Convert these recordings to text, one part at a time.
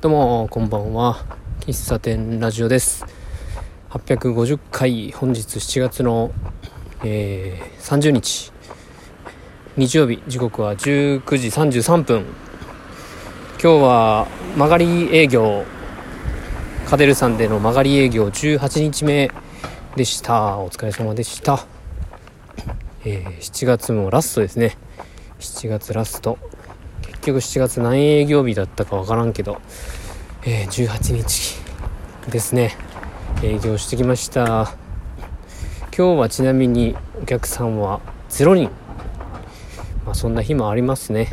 どうもこんばんは。喫茶店ラジオです。850回本日7月の、えー、30日。日曜日時刻は19時33分。今日は曲がり営業カデルさんでの曲がり営業18日目でした。お疲れ様でした、えー、7月もラストですね。7月ラスト。結局7月何営業日だったかわからんけど、えー、18日ですね。営業してきました。今日はちなみにお客さんは0人。まあそんな日もありますね。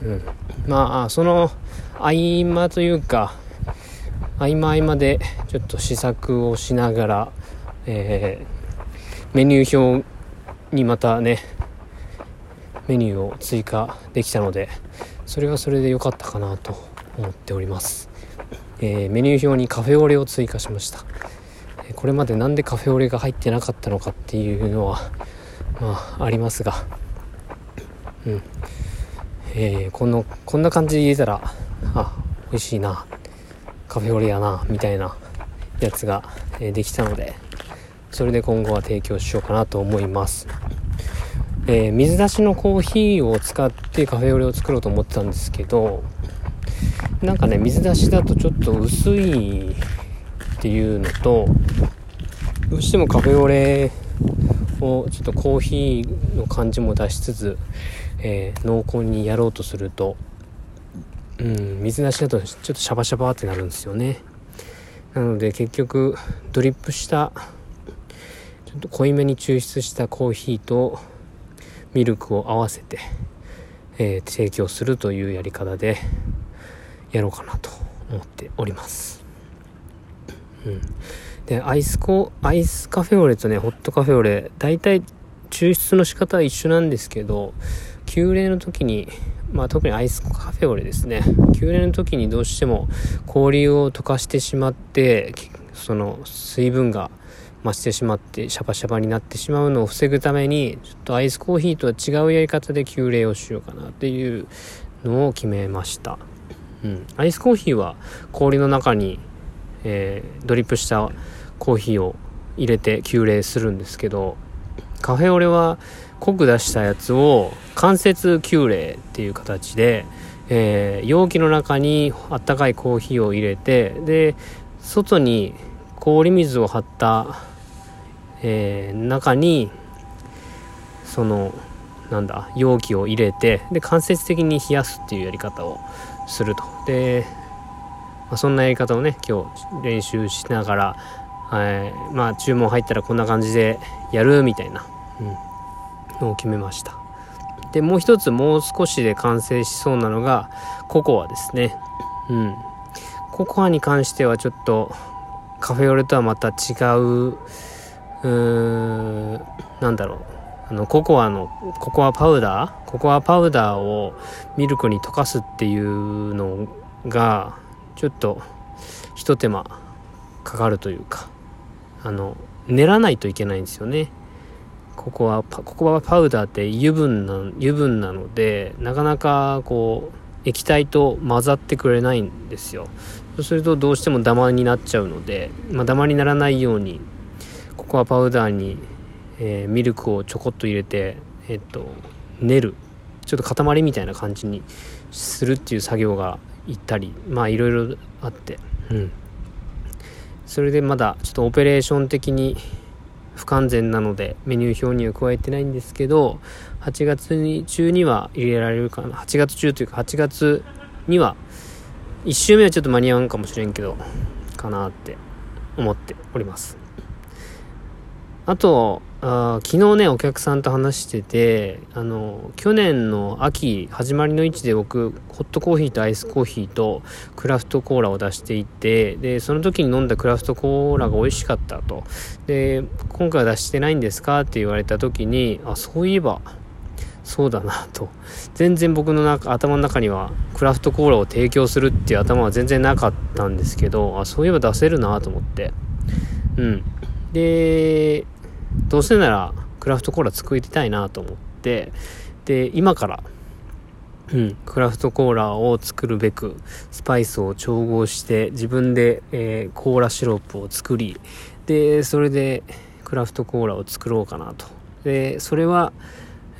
うん。まあその合間というか合間合間でちょっと試作をしながら、えー、メニュー表にまたねメニューを追加できたのでそれはそれで良かったかなと思っております、えー、メニュー表にカフェオレを追加しました。これまで何でカフェオレが入ってなかったのかっていうのはまあありますが。うん。えー、このこんな感じで言えたらあ美味しいな。カフェオレやなみたいなやつが、え、できたのでそれで今後は提供しようかなと思います。えー、水出しのコーヒーを使ってカフェオレを作ろうと思ってたんですけどなんかね水出しだとちょっと薄いっていうのとどうしてもカフェオレをちょっとコーヒーの感じも出しつつ、えー、濃厚にやろうとすると、うん、水出しだとちょっとシャバシャバってなるんですよね。なので結局ドリップしたちょっと濃いめに抽出したコーヒーとミルクを合わせて、えー、提供するというやり方でやろうかなと思っております。うん、でアイスコアイスカフェオレとねホットカフェオレ大体抽出の仕方は一緒なんですけど急冷の時にまあ特にアイスカフェオレですね急冷の時にどうしても氷を溶かしてしまってその水分が増してしまってシャバシャバになってしまうのを防ぐためにちょっとアイスコーヒーとは違うやり方で急冷をしようかなっていうのを決めました、うん、アイスコーヒーは氷の中に、えー、ドリップしたコーヒーを入れて急冷するんですけどカフェオレは濃く出したやつを間接急冷っていう形で、えー、容器の中にあったかいコーヒーを入れてで外に氷水を張ったえー、中にそのなんだ容器を入れてで間接的に冷やすっていうやり方をすると。で、まあ、そんなやり方をね今日練習しながら、えー、まあ注文入ったらこんな感じでやるみたいな、うん、のを決めました。でもう一つもう少しで完成しそうなのがココアですね。うん。ココアに関してはちょっとカフェオレとはまた違ううーんなんだろう。あのココアのココアパウダー？ココアパウダーをミルクに溶かすっていうのがちょっとひと手間かかるというか。あの練らないといけないんですよね。ココアココアパウダーって油分な油分なのでなかなかこう液体と混ざってくれないんですよ。そうするとどうしてもダマになっちゃうので、まあ、ダマにならないようにココアパウダーに、えー、ミルクをちょこっと入れて、えっと、練る。ちょっと塊みたいな感じにするっていう作業がいったりまあいろいろあって。うん。それでまだちょっとオペレーション的に不完全なのでメニュー表には加えてないんですけど8月に中には入れられるかな。8月中というか8月には1週目はちょっと間に合わんかもしれんけどかなって思っております。あとあ昨日ねお客さんと話しててあの去年の秋始まりの位置で僕ホットコーヒーとアイスコーヒーとクラフトコーラを出していてでその時に飲んだクラフトコーラが美味しかったと。で今回は出してないんですかって言われた時にあそういえばそうだなと。全然僕の中頭の中にはクラフトコーラを提供するっていう頭は全然なかったんですけどあそういえば出せるなと思って。うん。でどうせならクラフトコーラ作りたいなと思ってで今からうん、クラフトコーラを作るべくスパイスを調合して自分で、えー、コーラシロップを作りでそれでクラフトコーラを作ろうかなと。でそれは、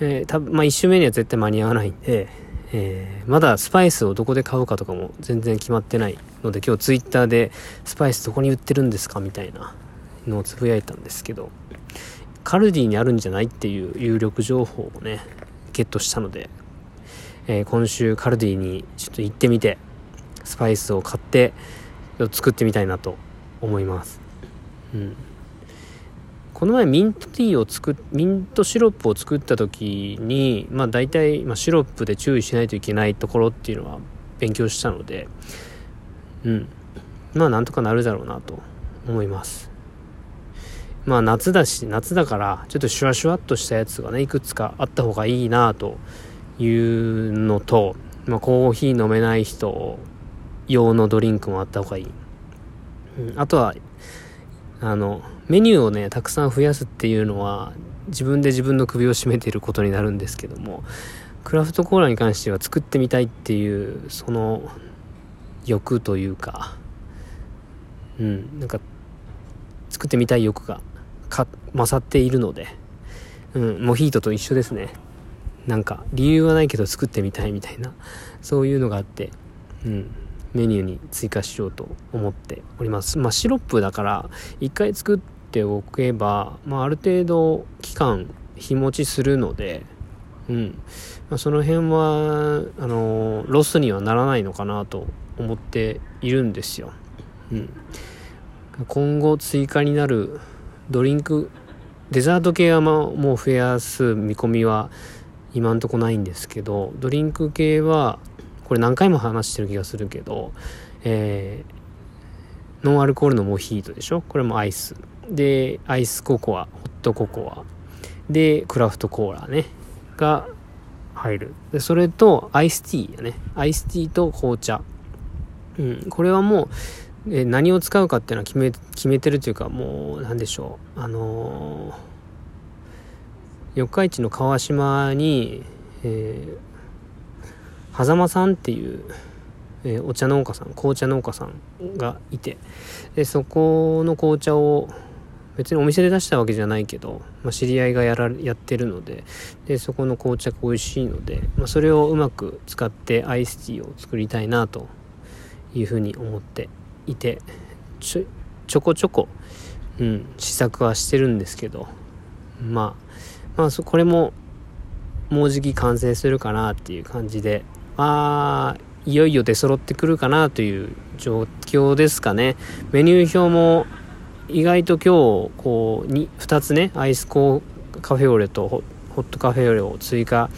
えー、多分まあ1周目には絶対間に合わないんで、えー、まだスパイスをどこで買うかとかも全然決まってないので今日ツイッターでスパイスどこに売ってるんですかみたいなのをつぶやいたんですけどカルディにあるんじゃないっていう有力情報をねゲットしたので、えー、今週カルディにちょっと行ってみてスパイスを買って作ってみたいなと思います。うん。この前ミントティーを作っミントシロップを作った時にまあ大体、まあ、シロップで注意しないといけないところっていうのは勉強したのでうん。まあなんとかなるだろうなと思います。まあ夏だし夏だからちょっとシュワシュワっとしたやつがねいくつかあった方がいいなというのと、まあ、コーヒー飲めない人用のドリンクもあった方がいい、あとはあのメニューをねたくさん増やすっていうのは自分で自分の首を絞めていることになるんですけどもクラフトコーラに関しては作ってみたいっていうその欲というかうんなんか作ってみたい欲がか勝っているので、うん、モヒートと一緒ですね。なんか理由はないけど作ってみたいみたいな。そういうのがあってうんメニューに追加しようと思っております。まあシロップだから一回作っておけば、まあ、ある程度期間日持ちするのでうん。まあ、その辺はあのロスにはならないのかなと思っているんですよ、うん、今後追加になるドリンクデザート系はもう増やす見込みは今んとこないんですけどドリンク系はこれ何回も話してる気がするけど、えー、ノンアルコールのモヒートでしょ？これもアイス。でアイスココアホットココア。でクラフトコーラねが入る。でそれとアイスティーやね。アイスティーと紅茶。うんこれはもうえ何を使うかっていうのは決め決めてるというかもう何でしょう。あの、四日市の川島に、えー、狭間さんっていう、えー、お茶農家さん紅茶農家さんがいてでそこの紅茶を別にお店で出したわけじゃないけど、まあ、知り合いがやらやってるのででそこの紅茶が美味しいので、まあ、それをうまく使ってアイスティーを作りたいなというふうに思っていてちょちょこちょこ、うん、試作はしてるんですけどまあまあこれももうじき完成するかなっていう感じであいよいよ出揃ってくるかなという状況ですかね。メニュー表も意外と今日こう 2, 2つねアイスコーカフェオレとホットカフェオレを追加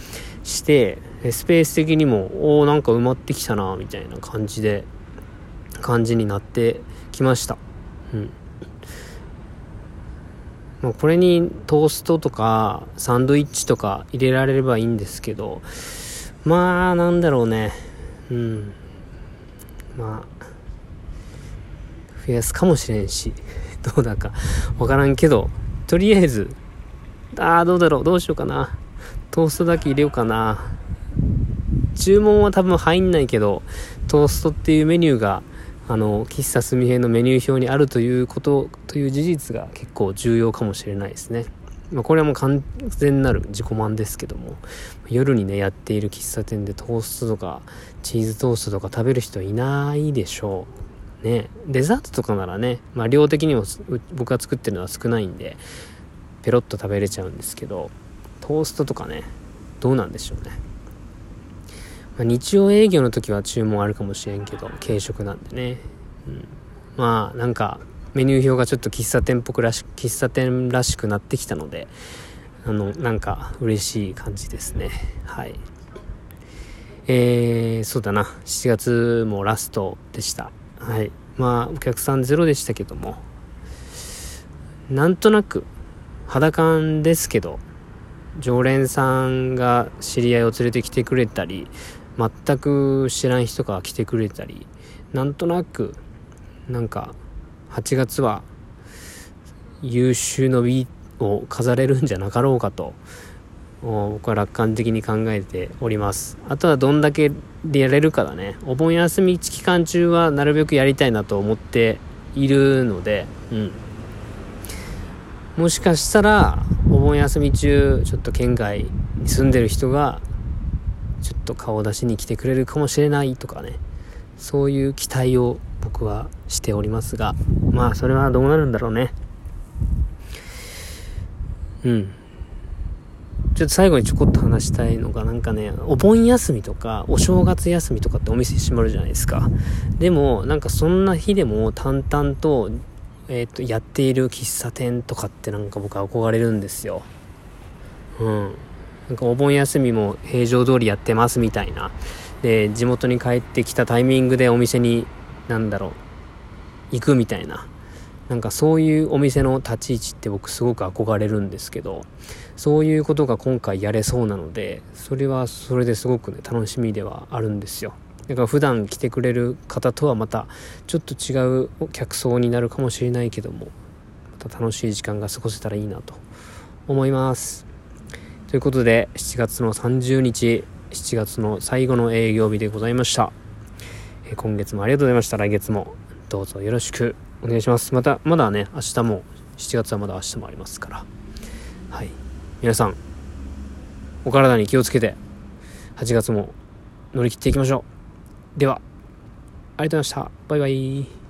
してスペース的にもおおなんか埋まってきたなみたいな感じで感じになってきました。うん。まあ、これにトーストとかサンドイッチとか入れられればいいんですけどまあなんだろうね。うん。まあ増やすかもしれんし どうだかわからんけどとりあえずああどうだろうどうしようかな。トーストだけ入れようかな。注文は多分入んないけどトーストっていうメニューがあの喫茶すみへのメニュー表にあるということという事実が結構重要かもしれないですね、まあ、これはもう完全なる自己満ですけども夜にねやっている喫茶店でトーストとかチーズトーストとか食べる人いないでしょうね。デザートとかならね、まあ、量的にも僕が作ってるのは少ないんでペロッと食べれちゃうんですけどトーストとかねどうなんでしょうね。まあ、日曜営業の時は注文あるかもしれんけど、軽食なんでね。うん、まあ、なんか、メニュー表がちょっと喫茶店っぽくらし、喫茶店らしくなってきたので、あの、なんか嬉しい感じですね。はい。えー、そうだな。7月もラストでした。はい。まあ、お客さんゼロでしたけども、なんとなく、肌感ですけど、常連さんが知り合いを連れてきてくれたり、全く知らん人が来てくれたりなんとなくなんか8月は優秀の美を飾れるんじゃなかろうかと僕は楽観的に考えております。あとはどんだけでやれるかだね。お盆休み期間中はなるべくやりたいなと思っているのでうん。もしかしたらお盆休み中ちょっと県外に住んでる人がと顔出しに来てくれるかもしれないとかね。そういう期待を僕はしておりますが。まあそれはどうなるんだろうね。うん。ちょっと最後にちょこっと話したいのがなんかねお盆休みとかお正月休みとかってお店閉まるじゃないですか。でもなんかそんな日でも淡々とえっ、ー、とやっている喫茶店とかってなんか僕は憧れるんですよ。うん。なんかお盆休みも平常通りやってますみたいな。で、地元に帰ってきたタイミングでお店に、なんだろう、行くみたいな。なんかそういうお店の立ち位置って僕すごく憧れるんですけど、そういうことが今回やれそうなので、それはそれですごくね、楽しみではあるんですよ。だから普段来てくれる方とはまたちょっと違う客層になるかもしれないけども、また楽しい時間が過ごせたらいいなと思います。ということで、7月の30日、7月の最後の営業日でございました。え今月もありがとうございました。来月もどうぞよろしくお願いします。また、まだね、明日も、7月はまだ明日もありますから。はい。皆さん、お体に気をつけて、8月も乗り切っていきましょう。では、ありがとうございました。バイバイ。